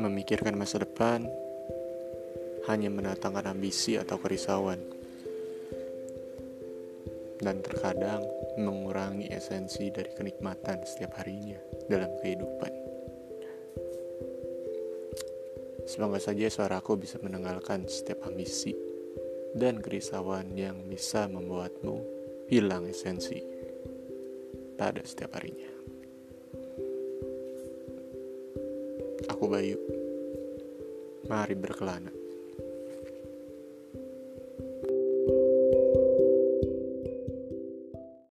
Memikirkan masa depan hanya mendatangkan ambisi atau kerisauan, dan terkadang mengurangi esensi dari kenikmatan setiap harinya dalam kehidupan. Semoga saja suaraku bisa menenggalkan setiap ambisi dan kerisauan yang bisa membuatmu hilang esensi pada setiap harinya. Aku Bayu. Mari berkelana.